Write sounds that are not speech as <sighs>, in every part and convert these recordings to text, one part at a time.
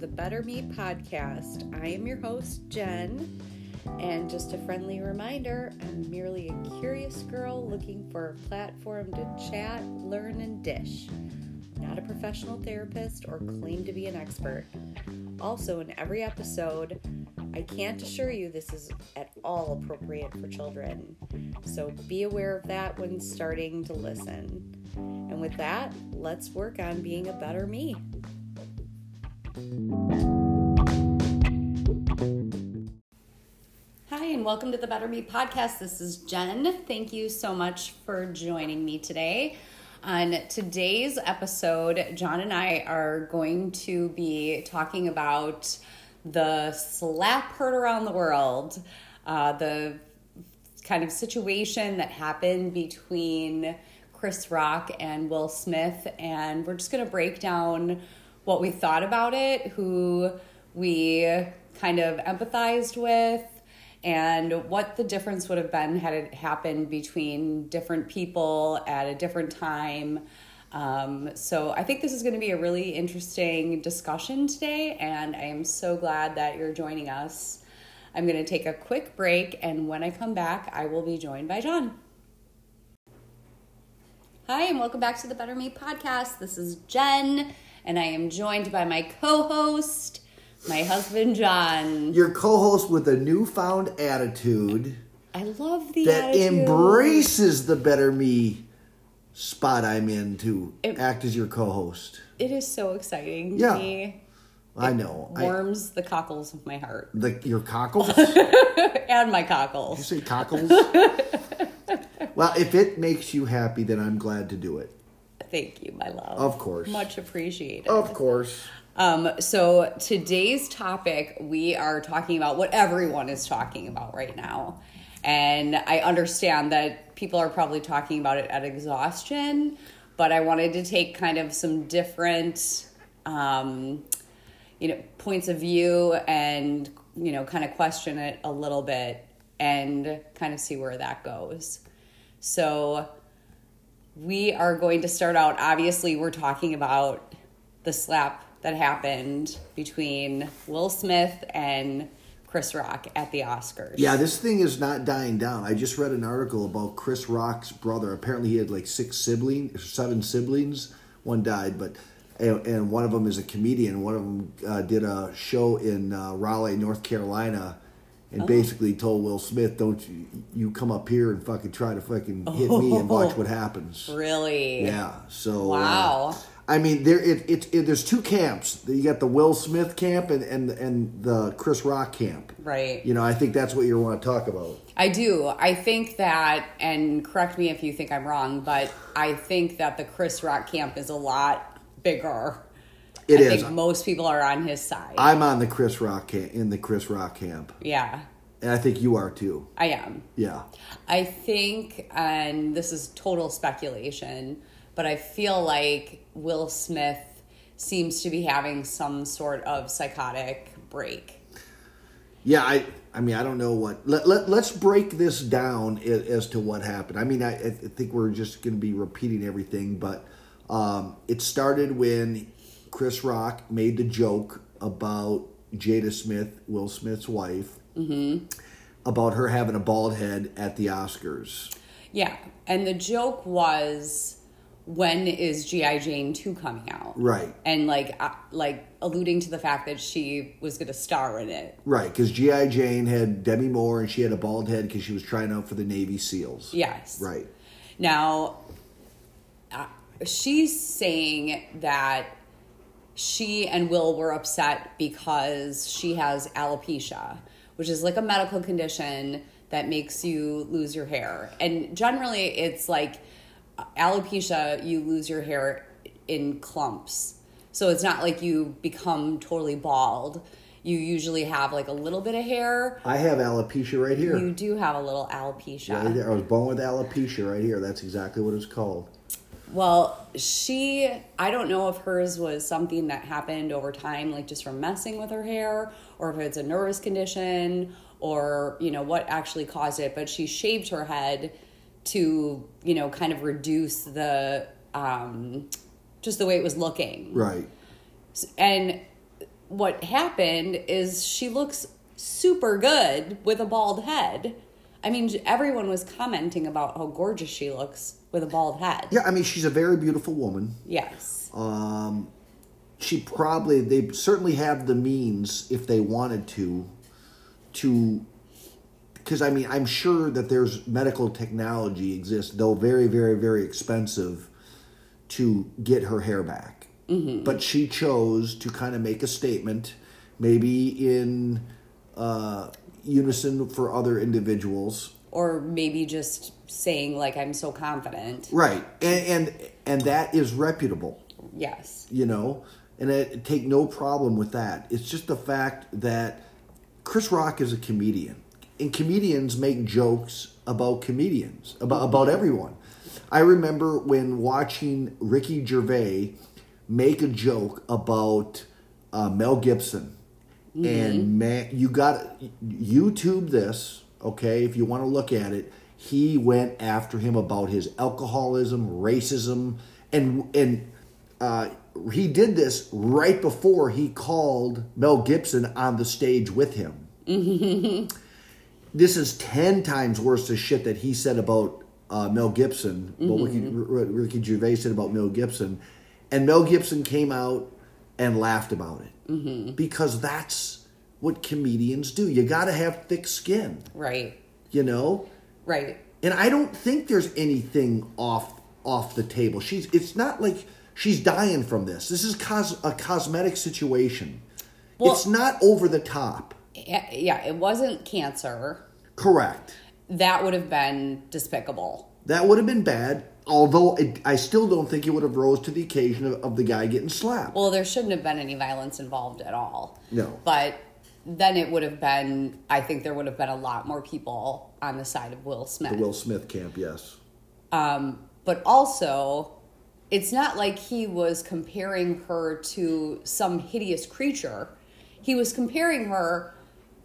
the Better Me podcast. I am your host, Jen, and just a friendly reminder I'm merely a curious girl looking for a platform to chat, learn, and dish. Not a professional therapist or claim to be an expert. Also, in every episode, I can't assure you this is at all appropriate for children. So be aware of that when starting to listen. And with that, let's work on being a better me. And welcome to the Better Me podcast. This is Jen. Thank you so much for joining me today. On today's episode, John and I are going to be talking about the slap heard around the world, uh, the kind of situation that happened between Chris Rock and Will Smith, and we're just going to break down what we thought about it, who we kind of empathized with, and what the difference would have been had it happened between different people at a different time. Um, so I think this is going to be a really interesting discussion today, and I am so glad that you're joining us. I'm going to take a quick break, and when I come back, I will be joined by John. Hi, and welcome back to the Better Me podcast. This is Jen, and I am joined by my co host, my husband, John. Your co host with a newfound attitude I love the that attitude. embraces the better me spot I'm in to It- act as your co host. It is so exciting Yeah. me. I know. I, Warms the cockles of my heart the, your cockles? <laughs> And my cockles. you say cockles? <laughs> well, if it makes you happy, then I'm glad to do it. Thank you, my love. Of course. Much appreciated. Of course. Um, so today's topic, we are talking about what everyone is talking about right now. And I understand that people are probably talking about it at exhaustion, but I wanted to take kind of some different, um, you know, points of view and, you know, kind of question it a little bit and kind of see where that goes. So we are going to start out. Obviously, we're talking about the slap that happened between Will Smith and Chris Rock at the Oscars. Yeah, this thing is not dying down. I just read an article about Chris Rock's brother. Apparently, he had like six siblings, seven siblings. One died, but and, and one of them is a comedian. One of them uh, did a show in uh, Raleigh, North Carolina, Oh. and basically told Will Smith, "Don't you, you come up here and fucking try to fucking hit me and <laughs> watch what happens." Really? Yeah. So uh, Wow. I mean, there it, it, it there's two camps. You got the Will Smith camp and and and the Chris Rock camp. Right. You know, I think that's what you want to talk about. I do. I think that, and correct me if you think I'm wrong, but I think that the Chris Rock camp is a lot bigger. It I is. think most people are on his side. I'm on the Chris Rock camp, in the Chris Rock camp, yeah, and I think you are too. I am. Yeah, I think, and this is total speculation, but I feel like Will Smith seems to be having some sort of psychotic break. yeah. I I mean, I don't know what. Let, let let's break this down as, as to what happened. I mean, I, I think we're just going to be repeating everything, but um, it started when Chris Rock made the joke about Jada Smith, Will Smith's wife, about her having a bald head at the Oscars. Yeah, and the joke was, when is GI Jane two coming out? Right. and like uh, like alluding to the fact that she was going to star in it. Right, because G.I. Jane had Demi Moore and she had a bald head because she was trying out for the Navy SEALs. Yes. Right. Now, uh, she's saying that she and Will were upset because she has alopecia, which is like a medical condition that makes you lose your hair. And generally, it's like alopecia, you lose your hair in clumps. So it's not like you become totally bald. You usually have like a little bit of hair. I have alopecia right here. You do have a little alopecia. There. I was born with alopecia right here. That's exactly what it's called. Well, she, I don't know if hers was something that happened over time, like just from messing with her hair, or if it's a nervous condition, or, you know, what actually caused it. But she shaved her head to, you know, kind of reduce the, um, just the way it was looking. Right. And what happened is she looks super good with a bald head. I mean, everyone was commenting about how gorgeous she looks with a bald head. Yeah, I mean, she's a very beautiful woman. Yes. Um, she probably they certainly have the means if they wanted to to because I mean I'm sure that there's medical technology exists though very very very expensive to get her hair back. Mm-hmm. but she chose to kind of make a statement maybe in uh, unison for other individuals. Or maybe just saying like I'm so confident. Right. And and, and that is reputable. Yes. You know? And I take no problem with that. It's just the fact that Chris Rock is a comedian, and comedians make jokes about comedians, about about everyone. I remember when watching Ricky Gervais make a joke about uh, Mel Gibson, mm-hmm. and man, you got YouTube this, okay? If you want to look at it, he went after him about his alcoholism, racism, and and uh, he did this right before he called Mel Gibson on the stage with him. <laughs> this is 10 times worse the shit that he said about uh, Mel Gibson, mm-hmm. what Ricky, Ricky, Gervais said about Mel Gibson. And Mel Gibson came out and laughed about it mm-hmm. because that's what comedians do. You got to have thick skin. Right. You know? Right. And I don't think there's anything off off the table. She's it's not like She's dying from this. This is cos- a cosmetic situation. Well, it's not over the top. Yeah, it wasn't cancer. Correct. That would have been despicable. That would have been bad. Although it, I still don't think it would have rose to the occasion of, of the guy getting slapped. Well, there shouldn't have been any violence involved at all. No. But then it would have been. I think there would have been a lot more people on the side of Will Smith. The Will Smith camp, yes. Um, but also, it's not like he was comparing her to some hideous creature. He was comparing her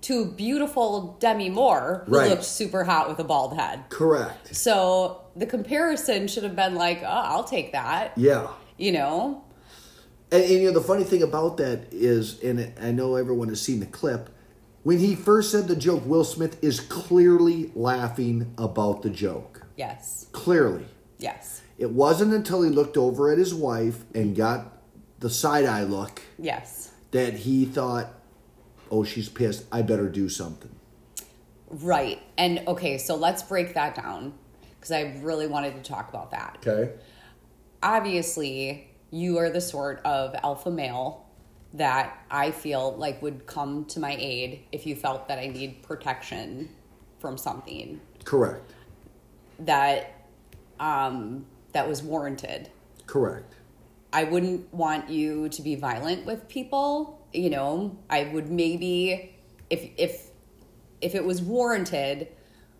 to beautiful Demi Moore, who right. looked super hot with a bald head. Correct. So the comparison should have been like, oh, I'll take that. Yeah. You know? And, and you know, the funny thing about that is, and I know everyone has seen the clip, when he first said the joke, Will Smith is clearly laughing about the joke. Yes. Clearly. Yes. It wasn't until he looked over at his wife and got the side eye look. Yes. That he thought, oh, she's pissed. I better do something. Right. And okay, so let's break that down because I really wanted to talk about that. Okay. Obviously, you are the sort of alpha male that I feel like would come to my aid if you felt that I need protection from something. Correct. That um that was warranted. Correct. I wouldn't want you to be violent with people. You know, I would maybe if if if it was warranted,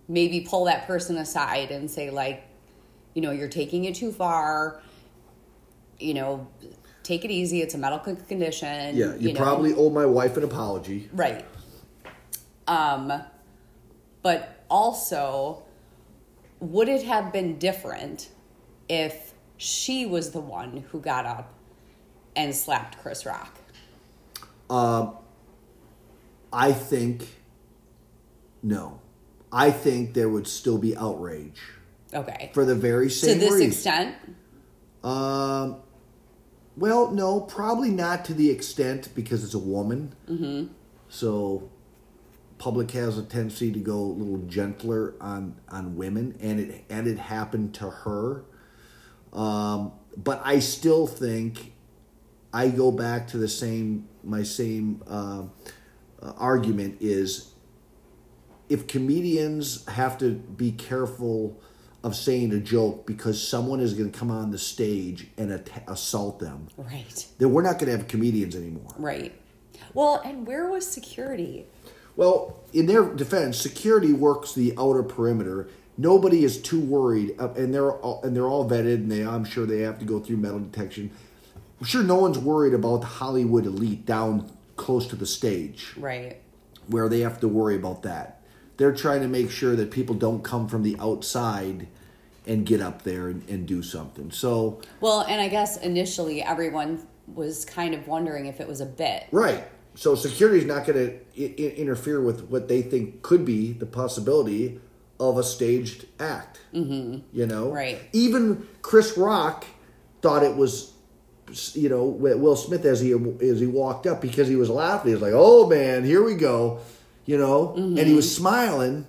maybe pull that person aside and say like, you know, you're taking it too far. You know, take it easy. It's a medical condition. Yeah, you, you know? probably owe my wife an apology. Right. Um, but also, would it have been different if she was the one who got up and slapped Chris Rock? Uh, I think no. I think there would still be outrage. Okay. For the very same to this reason. extent. Um. Well, no, probably not to the extent because it's a woman. Mm-hmm. So public has a tendency to go a little gentler on on women, and it and it happened to her. Um, but I still think I go back to the same my same uh, uh, argument is if comedians have to be careful of saying a joke because someone is going to come on the stage and at- assault them, right? Then we're not going to have comedians anymore, right? Well, and where was security? Well, in their defense, security works the outer perimeter nobody is too worried, uh, and they're all, and they're all vetted, and they I'm sure they have to go through metal detection. I'm sure no one's worried about the Hollywood elite down close to the stage, right? Where they have to worry about that. They're trying to make sure that people don't come from the outside and get up there and, and do something. So well, and I guess initially everyone was kind of wondering if it was a bit, right? so security is not going to interfere with what they think could be the possibility of a staged act. Mm-hmm. You know, Right. Even Chris Rock thought it was, you know, Will Smith as he as he walked up because he was laughing. He was like, "Oh man, here we go," you know, and he was smiling,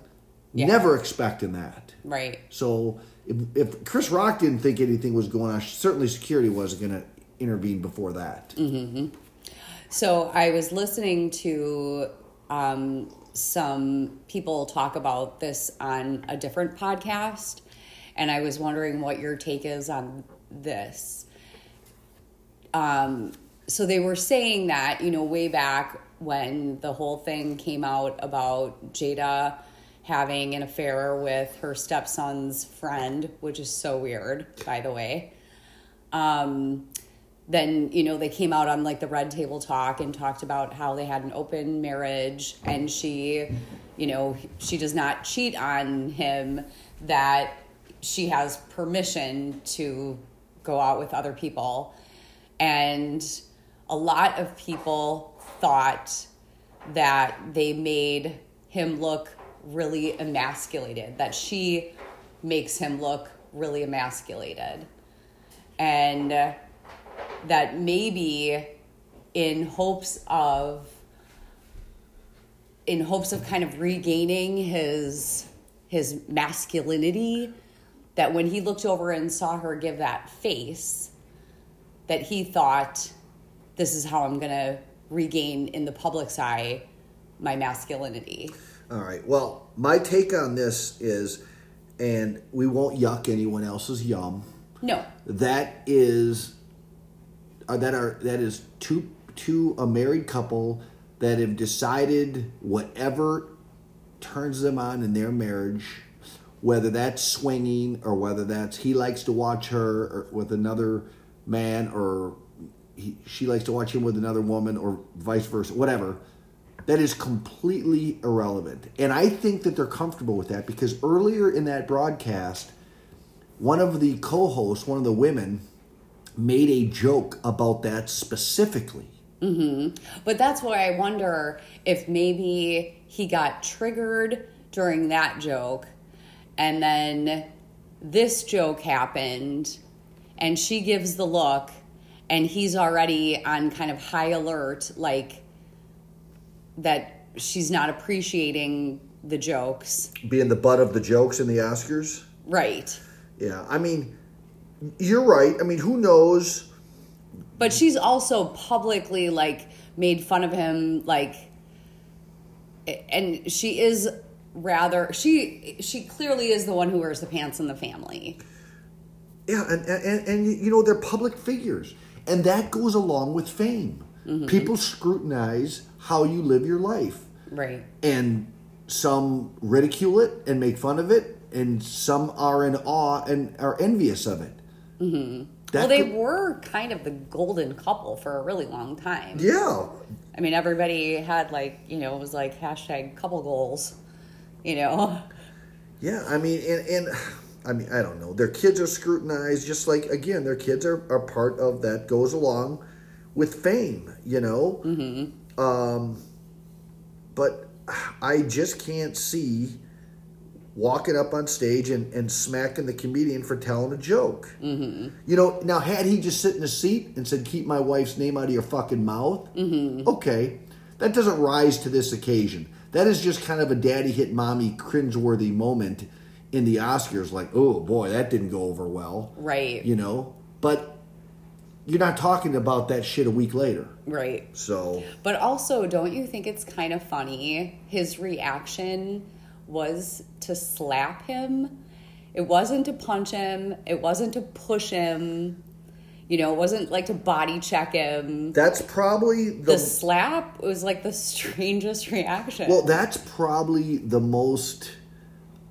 Yeah. never expecting that. Right. So if, if Chris Rock didn't think anything was going on, certainly security wasn't going to intervene before that. So I was listening to um, some people talk about this on a different podcast, and I was wondering what your take is on this. Um, so they were saying that, you know, way back when the whole thing came out about Jada having an affair with her stepson's friend, which is so weird, by the way. Um, then you know they came out on like the red table talk and talked about how they had an open marriage and she you know she does not cheat on him that she has permission to go out with other people and a lot of people thought that they made him look really emasculated that she makes him look really emasculated. And that maybe in hopes of in hopes of kind of regaining his his masculinity that when he looked over and saw her give that face that he thought this is how I'm going to regain in the public's eye my masculinity. All right. Well, my take on this is, and we won't yuck anyone else's yum. No. That is, uh, that are that is two two a married couple that have decided whatever turns them on in their marriage, whether that's swinging or whether that's he likes to watch her or with another man or he, she likes to watch him with another woman or vice versa, whatever. That is completely irrelevant. And I think that they're comfortable with that because earlier in that broadcast, one of the co hosts, one of the women, made a joke about that specifically. Mm-hmm. But that's why I wonder if maybe he got triggered during that joke and then this joke happened and she gives the look and he's already on kind of high alert like that she's not appreciating the jokes. Being the butt of the jokes in the Oscars? Right. Yeah, I mean, you're right. I mean, who knows? But she's also publicly like made fun of him like and she is rather she she clearly is the one who wears the pants in the family. Yeah, and, and, and you know, they're public figures. And that goes along with fame. People scrutinize how you live your life. Right. And some ridicule it and make fun of it, and some are in awe and are envious of it. Mm-hmm. well, they were kind of the golden couple for a really long time. Yeah. I mean, everybody had like, you know, it was like hashtag couple goals, you know? Yeah, I mean, and, and I mean, I don't know. Their kids are scrutinized, just like again, their kids are, are part of that goes along with fame, you know. Mm-hmm. Um, but I just can't see walking up on stage and, and smacking the comedian for telling a joke. Mm-hmm. You know, now had he just sit in a seat and said, "Keep my wife's name out of your fucking mouth," mm-hmm. okay, that doesn't rise to this occasion. That is just kind of a daddy hit mommy cringeworthy moment in the Oscars. Like, oh boy, that didn't go over well, Right. you know. But you're not talking about that shit a week later. Right. So But also, don't you think it's kind of funny? His reaction was to slap him. It wasn't to punch him. It wasn't to push him. You know, it wasn't like to body check him. that's probably the, The slap was like the <laughs> strangest reaction. well. That's probably the most,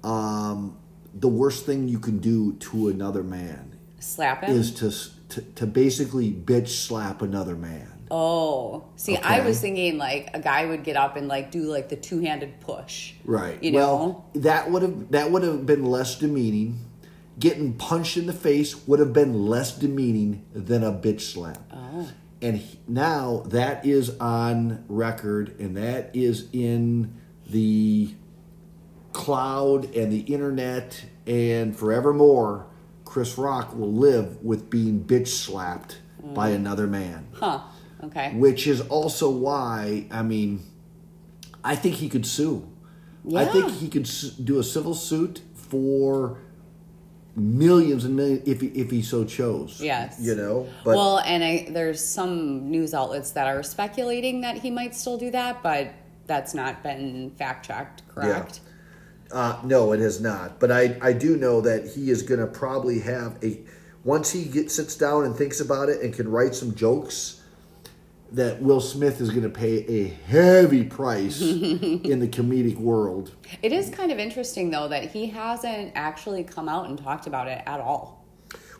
um, the worst thing you can do to another man slap him. is to to, to basically bitch slap another man. oh, see, I was thinking like a guy would get up and like do like the two handed push. Right. You know. well, that would have that would have been less demeaning. Getting punched in the face would have been less demeaning than a bitch slap. Oh. and he, now that is on record, and that is in the cloud and the internet, and forevermore, Chris Rock will live with being bitch slapped by mm. another man. Huh. Okay. Which is also why, I mean, I think he could sue. Yeah. I think he could do a civil suit for millions and millions if he, if he so chose. Yes. You know? But well, and I, there's some news outlets that are speculating that he might still do that, but that's not been fact checked, correct? Uh, no, it has not. But I, I do know that he is going to probably have a. Once he get, sits down and thinks about it and can write some jokes, that Will Smith is going to pay a heavy price <laughs> in the comedic world. It is kind of interesting though that he hasn't actually come out and talked about it at all.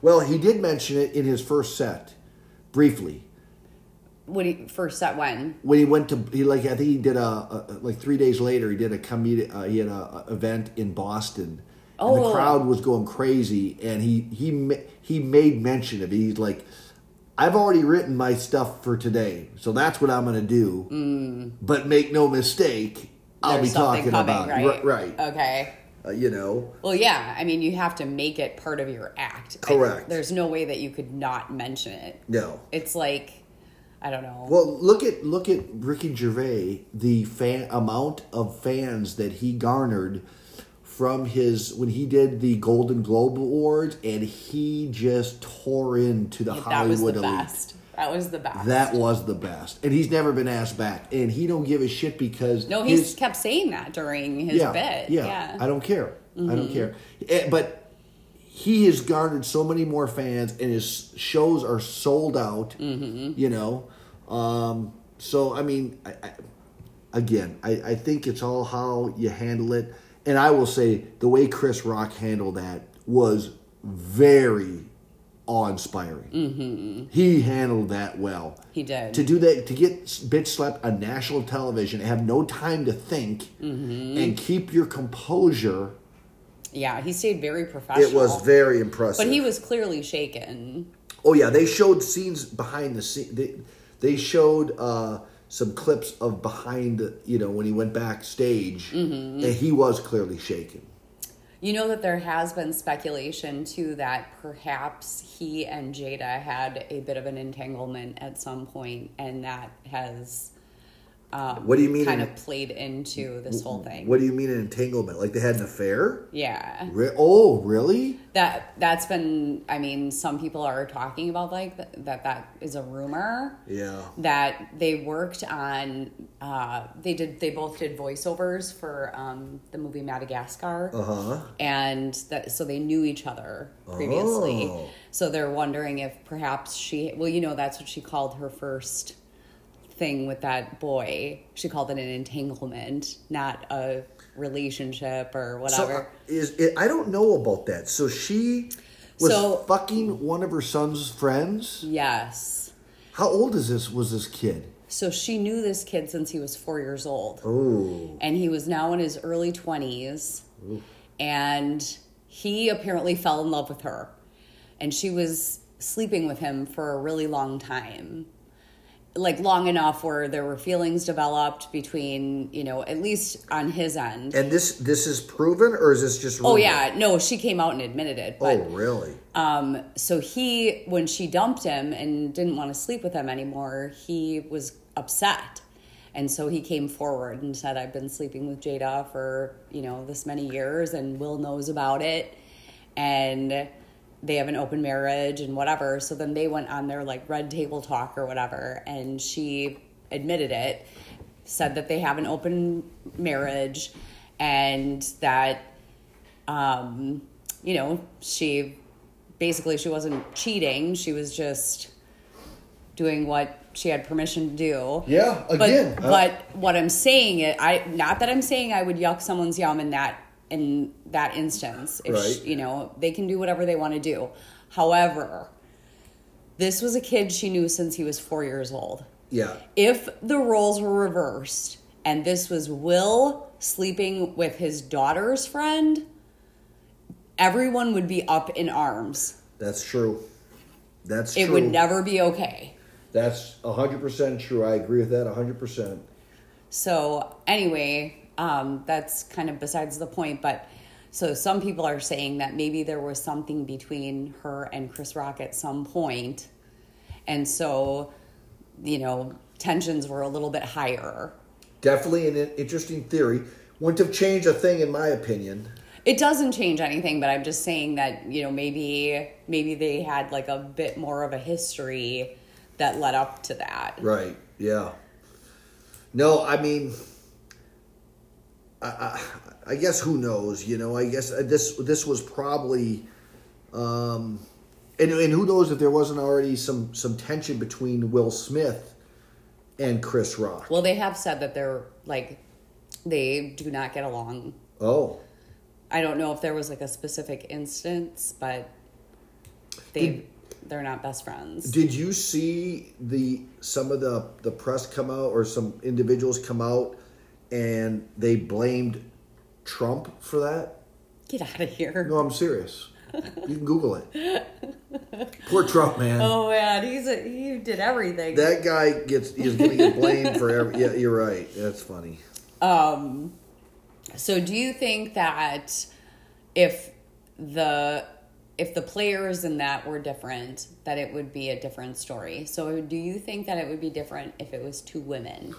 Well, he did mention it in his first set, briefly. When he first set when? When he went to, he like I think he did a, a like three days later he did a comedic. Uh, he had a, a event in Boston. And the Oh. crowd was going crazy, and he he he made mention of it. He's like, "I've already written my stuff for today, so that's what I'm going to do. But make no mistake, I'll Mm. There's be talking coming, about right? it. Right. Okay. Uh, you know, Well, yeah. I mean, you have to make it part of your act. I- Correct. there's no way that you could not mention it. no. It's like, I don't know. Well, look at look at Ricky Gervais, the fan amount of fans that he garnered from his when he did the Golden Globe Awards, and he just tore into the that was Hollywood the elite. best. That was the best. That was the best, and he's never been asked back, and he don't give a shit because no, he kept saying that during his yeah, bit. Yeah, Yeah. Mm-hmm. I don't care. I don't care. Eh, But he has garnered so many more fans, and his shows are sold out. Mm-hmm. You know, um, so I mean, I, I, again, I, I think it's all how you handle it. And I will say the way Chris Rock handled that was very awe-inspiring. Mm-hmm. He handled that well. He did. To do that, to get bitch slapped on national television, and have no time to think, Mm-hmm. and keep your composure. yeah, he stayed very professional. It was very impressive. But he was clearly shaken. Oh yeah, they showed scenes behind the scene. They, they showed uh, some clips of behind, the, you know, when he went backstage, Mm-hmm. and he was clearly shaken. You know that there has been speculation too that perhaps he and Jada had a bit of an entanglement at some point, and that has um, What do you mean kind an- of played into this whole thing. What do you mean an entanglement? Like they had an affair? Yeah, Re- oh, really? that that's been. I mean, some people are talking about like that. That, that is a rumor. Yeah. that they worked on uh, they did they both did voiceovers for um, the movie madagascar Uh huh. and that so they knew each other previously Oh. so they're wondering if perhaps she well you know that's what she called her first thing with that boy she called it an entanglement not a relationship or So whatever uh, is it, I don't know about that. So she was So- fucking one of her son's friends. yes How old is this? Was this kid? so she knew this kid since he was four years old Oh, and he was now in his early 20s and he apparently fell in love with her and she was sleeping with him for a really long time like long enough where there were feelings developed between you know at least on his end and this this is proven, or is this just? oh yeah no she came out and admitted it but Oh really? um, so he, when she dumped him and didn't want to sleep with him anymore, he was upset. And so he came forward and said, I've been sleeping with Jada for, you know, this many years and Will knows about it. And they have an open marriage and whatever. So then they went on their like red table talk or whatever. And she admitted it, said that they have an open marriage and that um, you know, she basically she wasn't cheating. She was just doing what she had permission to do. Yeah, again, But uh- but what I'm saying it I not that I'm saying I would yuck someone's yum in that in that instance. If Right. she- you know, they can do whatever they want to do. However, this was a kid she knew since he was 4 years old Yeah. if the roles were reversed and this was Will sleeping with his daughter's friend, everyone would be up in arms. That's true. That's It true. would never be okay. That's hundred percent true. I agree with that hundred percent. So anyway, um, that's kind of besides the point. But so some people are saying that maybe there was something between her and Chris Rock at some point, and so you know tensions were a little bit higher. Definitely an interesting theory. Wouldn't have changed a thing in my opinion. It doesn't change anything, but I'm just saying that you know maybe maybe they had like a bit more of a history that led up to that. Right. Yeah. No, I mean, I, I, guess who knows? You know, I guess uh, this this was probably, um, and and who knows if there wasn't already some some tension between Will Smith and Chris Rock. Well, they have said that they're like they do not get along. Oh. I don't know if there was like a specific instance, but they did, they're not best friends. Did you see the some of the the press come out or some individuals come out and they blamed Trump for that? Get out of here. No, I'm serious. You can Google it. Poor Trump, man. Oh man, he's a, he did everything. That guy gets he's to get blamed for every. Yeah, you're right. That's funny. Um, so do you think that if the if the players in that were different, that it would be a different story? So do you think that it would be different if it was two women?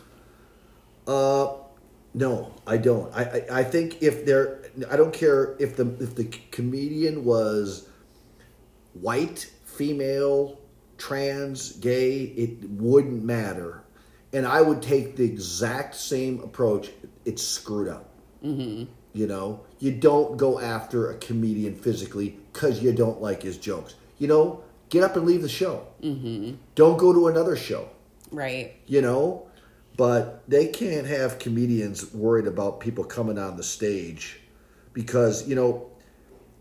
Uh, no, I don't. I, I, I think if they're, I don't care if the if the comedian was white, female, trans, gay, it wouldn't matter and I would take the exact same approach. It's screwed up. Mm-hmm. You know, you don't go after a comedian physically because you don't like his jokes. You know, get up and leave the show. Mm-hmm. Don't go to another show. Right. You know, but they can't have comedians worried about people coming on the stage because you know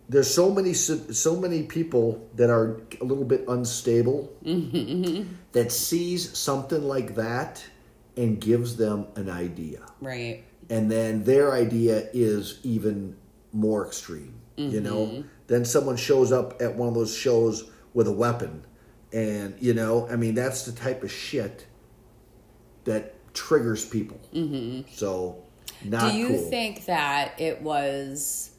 there's so many so many people that are a little bit unstable mm-hmm. that sees something like that and gives them an idea right and then their idea is even more extreme mm-hmm. you know mm-hmm. then someone shows up at one of those shows with a weapon and you know i mean that's the type of shit that triggers people mm-hmm. so not do you cool. think that it was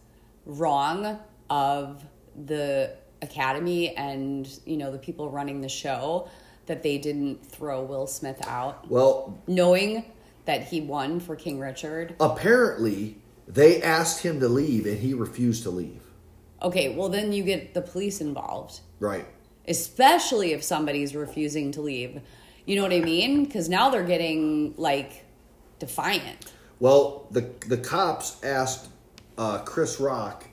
wrong of the academy and you know the people running the show that they didn't throw Will Smith out. Well, knowing that he won for King Richard. Apparently, they asked him to leave and he refused to leave. Okay, well then you get the police involved. Right. Especially if somebody's refusing to leave. You know what I mean? Cuz now they're getting like defiant. Well, the the cops asked uh, Chris Rock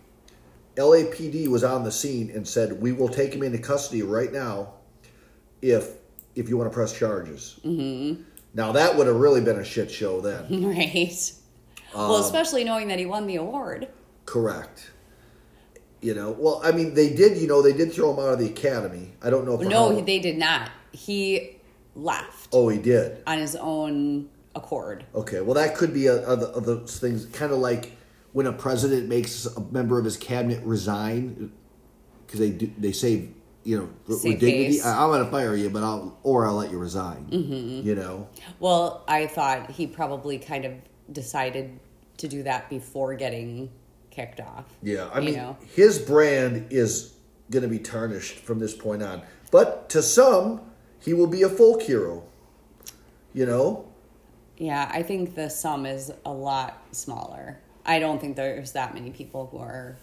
LAPD was on the scene and said, "We will take him into custody right now, if if you want to press charges." Mm-hmm. Now that would have really been a shit show then, <laughs> right? Um, well, especially knowing that he won the award. Correct. You know, well, I mean, they did. You know, they did throw him out of the academy. I don't know. no, they did not. He left. Oh, he did on his own accord. Okay, well, that could be a, a, a those things, kind of like when a president makes a member of his cabinet resign because they do, they say you know with dignity I, am going to fire you but i'll or i'll let you resign mm-hmm. you know well i thought he probably kind of decided to do that before getting kicked off yeah i mean know? his brand is going to be tarnished from this point on but to some he will be a folk hero you know yeah i think the sum is a lot smaller I don't think there's that many people who are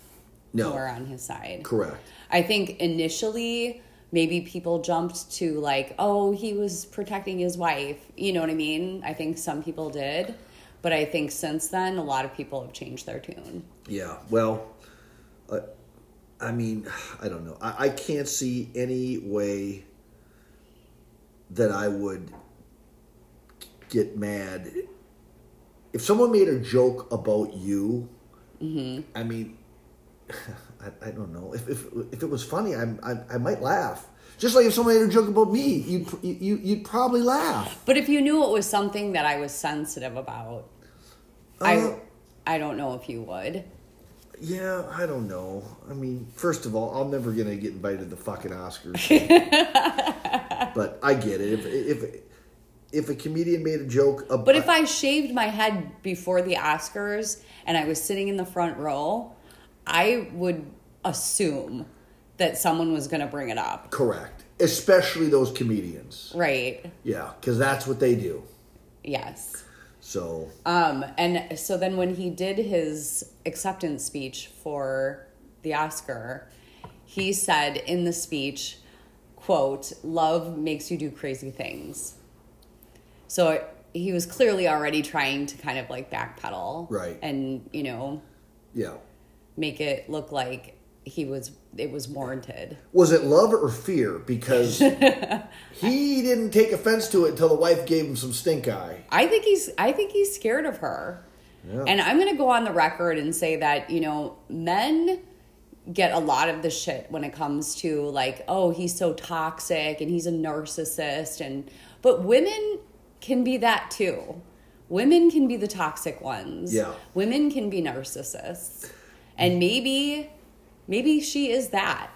no. who are on his side. Correct. I think initially maybe people jumped to like, oh, he was protecting his wife. You know what I mean? I think some people did. But I think since then, a lot of people have changed their tune. Yeah. Well, uh, I mean, <sighs> I don't know. I, I can't see any way that I would get mad if someone made a joke about you, mm-hmm. I mean, <laughs> I, I, don't know. If, if if it was funny, I, I, I might laugh. Just like if someone made a joke about me, you'd you, you'd probably laugh. But if you knew it was something that I was sensitive about, uh, I I don't know if you would. Yeah, I don't know. I mean, first of all, I'm never gonna get invited to the fucking Oscars. <laughs> but I get it. If if if a comedian made a joke, about, But if I shaved my head before the Oscars and I was sitting in the front row, I would assume that someone was going to bring it up. correct, especially those comedians, Right. yeah, because that's what they do. Yes. So Um, and so then when he did his acceptance speech for the Oscar, he said in the speech, quote, love makes you do crazy things. So he was clearly already trying to kind of like backpedal. Right. And, you know, yeah, make it look like he was it was warranted. was it love or fear? Because <laughs> he didn't take offense to it until the wife gave him some stink eye. I think he's I think he's scared of her. Yeah. And I'm going to go on the record and say that, you know, men get a lot of the shit when it comes to like, oh, he's so toxic and he's a narcissist and but women can be that too. Women can be the toxic ones. Yeah. Women can be narcissists. And maybe maybe she is that.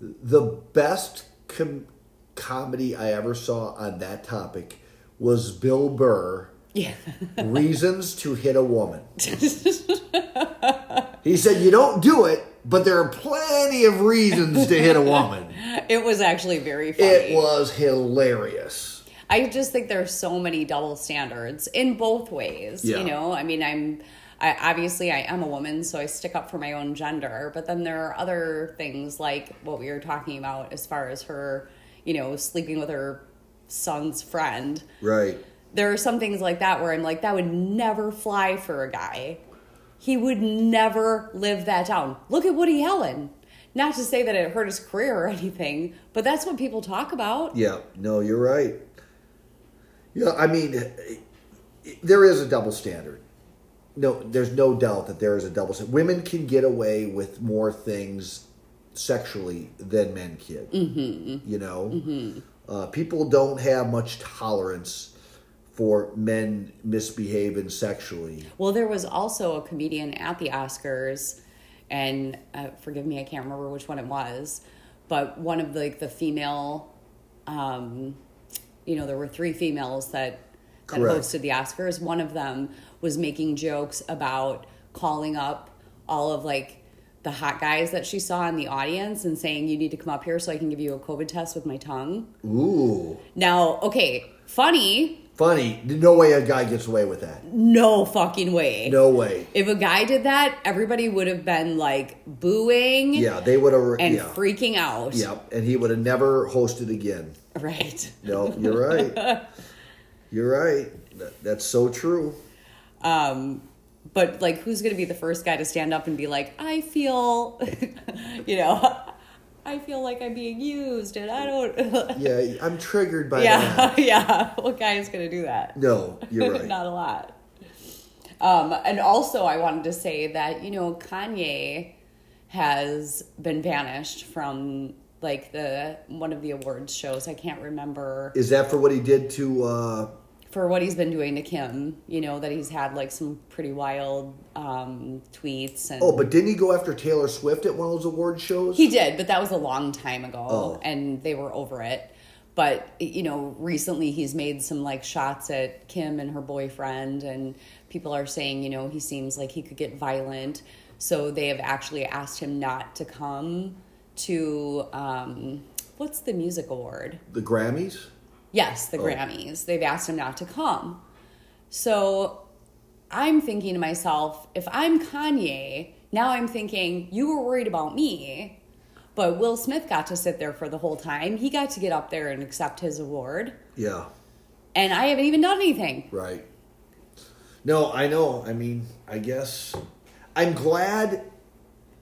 The best com- comedy I ever saw on that topic was Bill Burr. Yeah. <laughs> Reasons to hit a woman. <laughs> he said, You don't do it, but there are plenty of reasons to hit a <laughs> woman. it was actually very funny. It was hilarious. I just think there's so many double standards in both ways. Yeah. You know, I mean, I'm I, obviously I am a woman, so I stick up for my own gender. But then there are other things like what we were talking about as far as her, you know, sleeping with her son's friend. Right. There are some things like that where I'm like, that would never fly for a guy. He would never live that down. Look at Woody Allen. Not to say that it hurt his career or <laughs> anything, but that's what people talk about. Yeah, no, you're right. Yeah, I mean, there is a double standard. No, there's no doubt that there is a double standard. Women can get away with more things sexually than men can. Mm-hmm. You know, uh, people don't have much tolerance for men misbehaving sexually. Well, there was also a comedian at the Oscars, and uh, forgive me, I can't remember which one it was, but one of the, like the female, um, you know, there were three females that that Correct. hosted the Oscars. One of them was making jokes about calling up all of like the hot guys that she saw in the audience and saying, "You need to come up here so I can give you a COVID test with my tongue." Ooh, Now, okay, funny, funny. No way a guy gets away with that. no fucking way. No way. If a guy did that, everybody would have been like booing Yeah, they would have. and yeah. freaking out. Yeah, and he would have never hosted again. Right. <laughs> No, you're right. you're right. That, that's so true. Um, but like, who's going to be the first guy to stand up and be like, I feel, <laughs> you know, I feel like I'm being used and I don't. <laughs> Yeah, I'm triggered by yeah. that. <laughs> Yeah. What guy is going to do that? No, you're <laughs> right. Not a lot. Um, and also, I wanted to say that, you know, Kanye has been banished from like the one of the awards shows. I can't remember. Is that for what he did to? uh for what he's been doing to Kim. You know that he's had like some pretty wild um, tweets and. Oh, but didn't he go after Taylor Swift at one of those award shows? he did, but that was a long time ago, Oh. and they were over it. But you know, recently he's made some like shots at Kim and her boyfriend, and people are saying you know he seems like he could get violent. So they have actually asked him not to come to um, what's the music award? the Grammys. Yes, the oh. Grammys. They've asked him not to come. So I'm thinking to myself, if I'm Kanye, now I'm thinking, you were worried about me, but Will Smith got to sit there for the whole time. He got to get up there and accept his award, Yeah, and I haven't even done anything. right. No, I know. I mean, I guess I'm glad,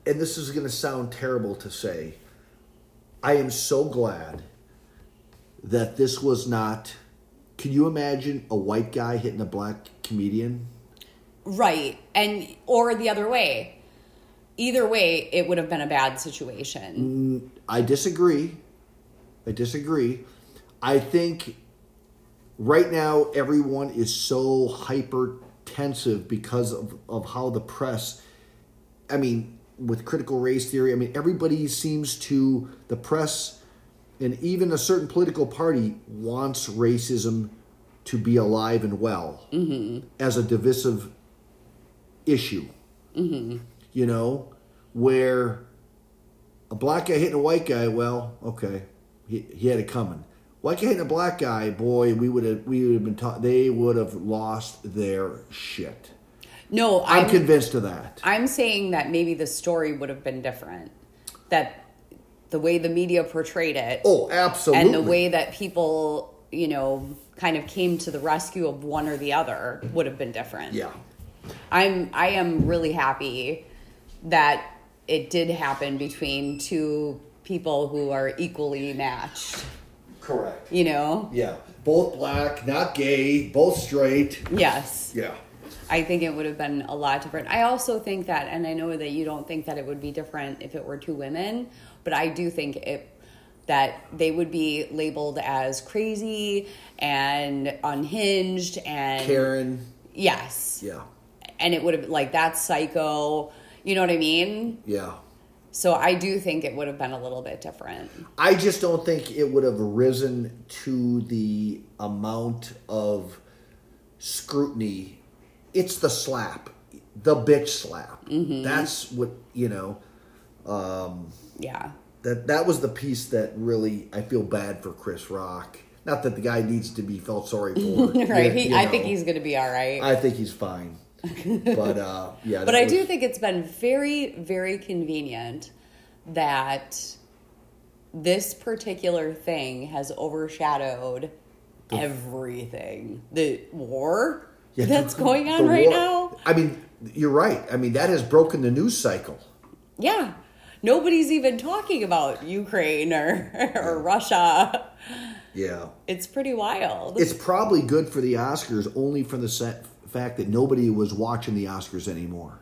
and this is going to sound terrible to say. I am so glad that this was not. Can you imagine a white guy hitting a black comedian? Right. And, or the other way. Either way, it would have been a bad situation. Mm, I disagree. I disagree. I think right now everyone is so hypertensive because of, of how the press I mean, with critical race theory, I mean everybody seems to the press and even a certain political party wants racism to be alive and well mm-hmm. as a divisive issue. Mm-hmm. You know, where a black guy hitting a white guy, well, okay, he, he had it coming. White guy hitting a black guy, boy, we would have we would have been taught they would have lost their shit. No, I'm, I'm, convinced of that. I'm saying that maybe the story would have been different. That the way the media portrayed it Oh, absolutely. and the way that people, you know, kind of came to the rescue of one or the other would have been different. yeah, I'm I am really happy that it did happen between two people who are equally matched. correct. You know? Yeah, both black, not gay, both straight. Yes. Yeah, I think it would have been a lot different. I also think that, and I know that you don't think that it would be different if it were two women, but I do think it that they would be labeled as crazy and unhinged and Karen. yes, Yeah, and it would have like that's psycho. You know what I mean? yeah. So I do think it would have been a little bit different. I just don't think it would have risen to the amount of scrutiny. It's the slap, the bitch slap. That's what you know. Yeah. That that was the piece that really I feel bad for Chris Rock. Not that the guy needs to be felt sorry for. <laughs> Right. you- He, you I know. think he's going to be all right. I think he's fine. But uh, yeah. <laughs> but I was- do think it's been very, very convenient that this particular thing has overshadowed everything. The war Yeah, that's the- going on right war- now. I mean, you're right. I mean, that has broken the news cycle. Yeah. Nobody's even talking about Ukraine or, <laughs> or Russia. Yeah. It's pretty wild. It's probably good for the Oscars only for the fact that nobody was watching the Oscars anymore.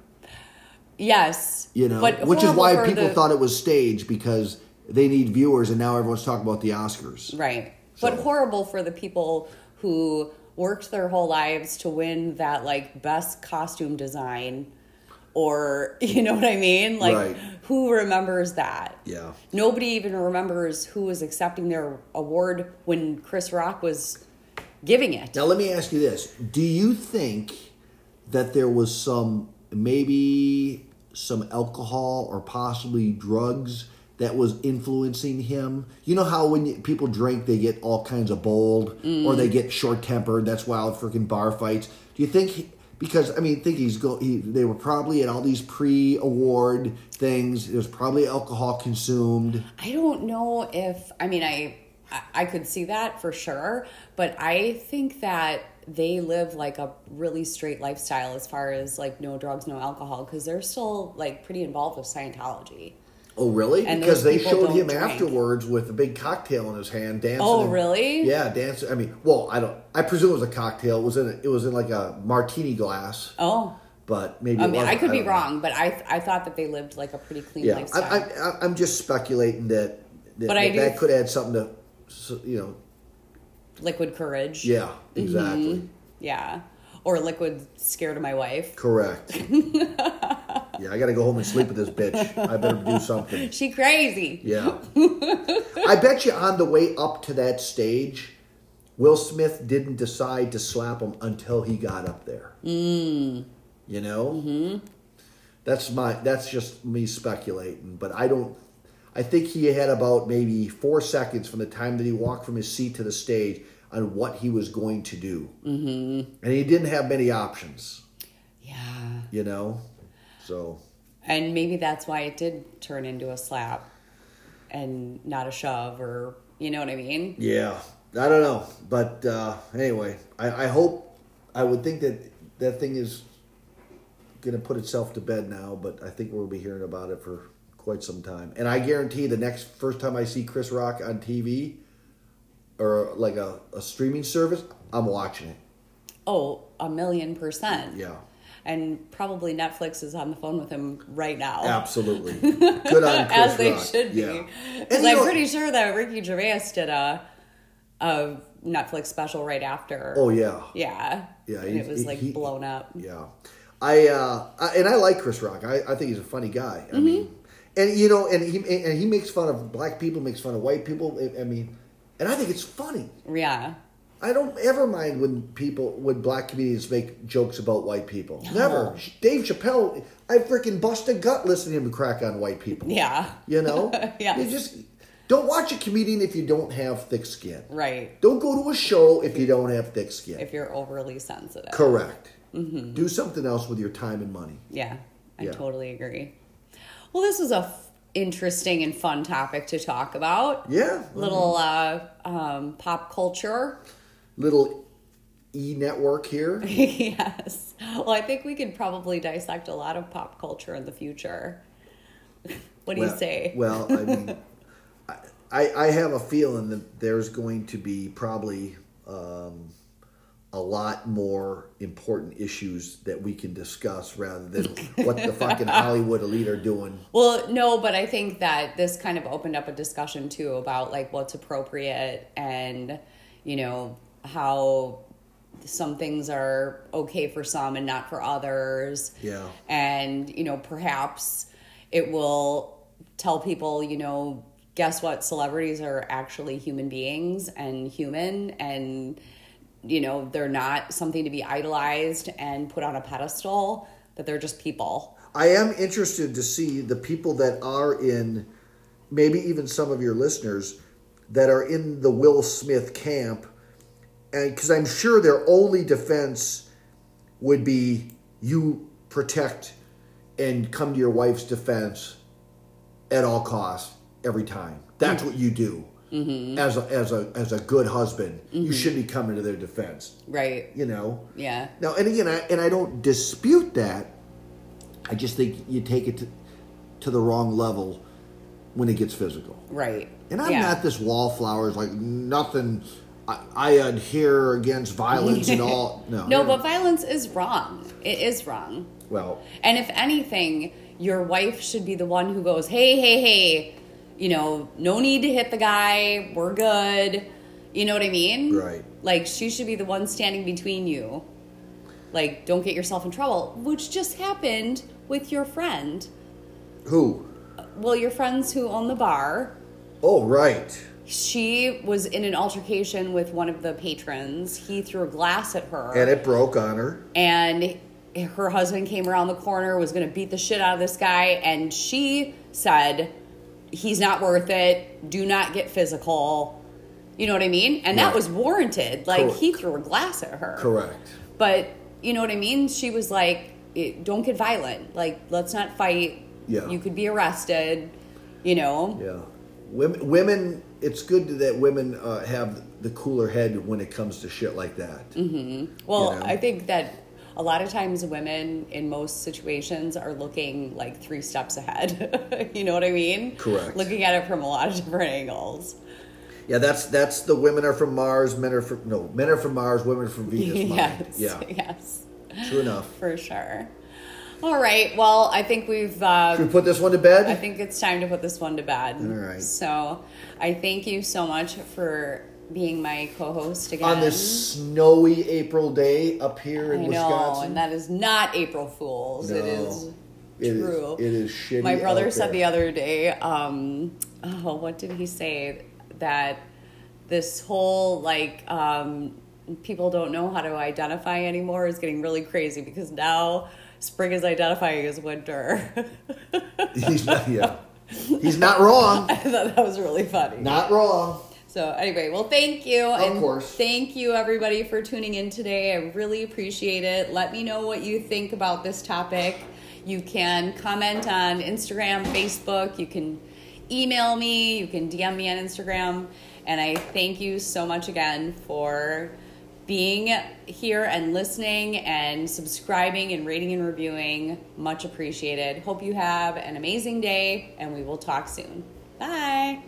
yes. You know, but which is why people the- thought it was staged because they need viewers, and now everyone's talking about the Oscars. Right. So- But horrible for the people who worked their whole lives to win that like best costume design or <laughs> you know what I mean? Like Right. who remembers that? Yeah. Nobody even remembers who was accepting their award when Chris Rock was giving it. Now, let me ask you this: Do you think that there was some maybe some alcohol or possibly drugs that was influencing him? You know how when people drink, they get all kinds of bold or they get short tempered. That's all freaking bar fights. Do you think? Because I mean, think he's go. He, they were probably at all these pre-award things. There's probably alcohol consumed. I don't know if I mean I- I could see that for sure, but I think that they live like a really straight lifestyle as far as like no drugs, no alcohol because they're still like pretty involved with Scientology. Oh, really? And because they showed him drink. afterwards with a big cocktail in his hand, dancing. Oh, and- really? Yeah, dancing. I mean, well, I don't. I presume it was a cocktail. It was in. A, it was in like a martini glass, Oh, but maybe. I mean. I could be don't know. wrong, but I I thought that they lived like a pretty clean Yeah, lifestyle. I, I, I'm just speculating that that, But I that, do- that could add something to, you know. Liquid courage. Yeah, mm-hmm. exactly. Yeah. Or liquid scared of my wife. Correct. <laughs> yeah, I got to go home and sleep with this bitch. I better do something. <laughs> She crazy. Yeah. <laughs> I bet you on the way up to that stage, Will Smith didn't decide to slap him until he got up there. Mm. You know? Mm-hmm. That's my that's just me speculating, but I don't I think he had about maybe 4 seconds from the time that he walked from his seat to the stage on what he was going to do. Mm-hmm. And he didn't have many options, Yeah. you know? So, And maybe that's why it did turn into a slap and not a shove or you know what I mean? Yeah, I don't know, but uh, anyway, I, I hope. I would think that that thing is going to put itself to bed now, but I think we'll be hearing about it for quite some time. And I guarantee the next first time I see Chris Rock on TV or like a, a streaming service, I'm watching it. Oh, a million percent. Yeah, And probably Netflix is on the phone with him right now. absolutely. <laughs> Good on Chris As they Rock. should be. Because And I'm know- pretty sure that Ricky Gervais did a, a Netflix special right after. Oh yeah. Yeah. Yeah, And he- it was like he- blown up. Yeah, I, uh, I and I like Chris Rock. I, I think he's a funny guy. I mean, and you know, and he and he makes fun of black people, makes fun of white people. I mean, and I think it's funny. Yeah. I don't ever mind when people, when black comedians make jokes about white people. No. Never. Dave Chappelle, I freaking bust a gut listening to him crack on white people. Yeah. You know? <laughs> Yes. You just don't watch a comedian if you don't have thick skin. Right. Don't go to a show if you don't have thick skin. If you're overly sensitive. Correct. Do something else with your time and money. Yeah, I Yeah. totally agree. Well, this was a f- interesting and fun topic to talk about. Yeah. Little uh, um, pop culture. Little e network here. <laughs> yes. Well, I think we could probably dissect a lot of pop culture in the future. <laughs> what do well, you say? Well, I mean, <laughs> I, I have a feeling that there's going to be probably um, a lot more important issues that we can discuss rather than what the fucking Hollywood elite are doing. Well, no, but I think that this kind of opened up a discussion too about like what's appropriate and, you know, how some things are okay for some and not for others. Yeah. And, you know, perhaps it will tell people, you know, guess what? Celebrities are actually human beings and human and, you know, they're not something to be idolized and put on a pedestal, that they're just people. I am interested to see the people that are in, maybe even some of your listeners that are in the Will Smith camp, because I'm sure their only defense would be you protect and come to your wife's defense at all costs every time. That's mm-hmm. what you do mm-hmm. as a, as a as a good husband. You mm-hmm. should be coming to their defense. Right. You know. Yeah. Now, and again, I, and I don't dispute that. I just think you take it to, to the wrong level when it gets physical. Right. And I'm Yeah. not this wallflowers like nothing. I, I adhere against violence and all. <laughs> No, No, but violence is wrong. It is wrong. well, And if anything, your wife should be the one who goes, hey, hey, hey, you know, no need to hit the guy. We're good. You know what I mean? Right. Like, she should be the one standing between you. Like, don't get yourself in trouble, which just happened with your friend. who? Well, your friends who own the bar. Oh, right. She was in an altercation with one of the patrons. He threw a glass at her. And it broke on her. and her husband came around the corner was going to beat the shit out of this guy and she said he's not worth it do not get physical you know what i mean and that Right. was warranted like Correct. he threw a glass at her Correct. but you know what i mean she was like eh, don't get violent like let's not fight Yeah. you could be arrested you know Yeah. Women, women. It's good that women uh, have the cooler head when it comes to shit like that. Mm-hmm. Well, You know? I think that a lot of times women in most situations are looking like three steps ahead. <laughs> you know what I mean? Correct. Looking at it from a lot of different angles. Yeah, that's that's the women are from Mars, men are from no, men are from Mars, women are from Venus. mind. <laughs> yes. Yeah, <laughs> Yes. true enough. For sure. All right. Well, I think we've. Uh, Should we put this one to bed? I think it's time to put this one to bed. All right. So, I thank you so much for being my co-host again. On this snowy April day up here in I know, Wisconsin. and that is not April Fools. No. is It is- true. it is shitty My brother said the other day, um, oh, what did he say? That this whole like um, people don't know how to identify anymore is getting really crazy because now spring is identifying as winter. <laughs> He's not, yeah. He's not wrong. <laughs> I thought that was really funny. Not wrong. So anyway, well, thank you, and course. thank you everybody for tuning in today. I really appreciate it. Let me know what you think about this topic. You can comment on Instagram, Facebook. You can email me. You can DM me on Instagram. And I thank you so much again for being here and listening and subscribing and rating and reviewing. Much appreciated. Hope you have an amazing day, and we will talk soon. Bye.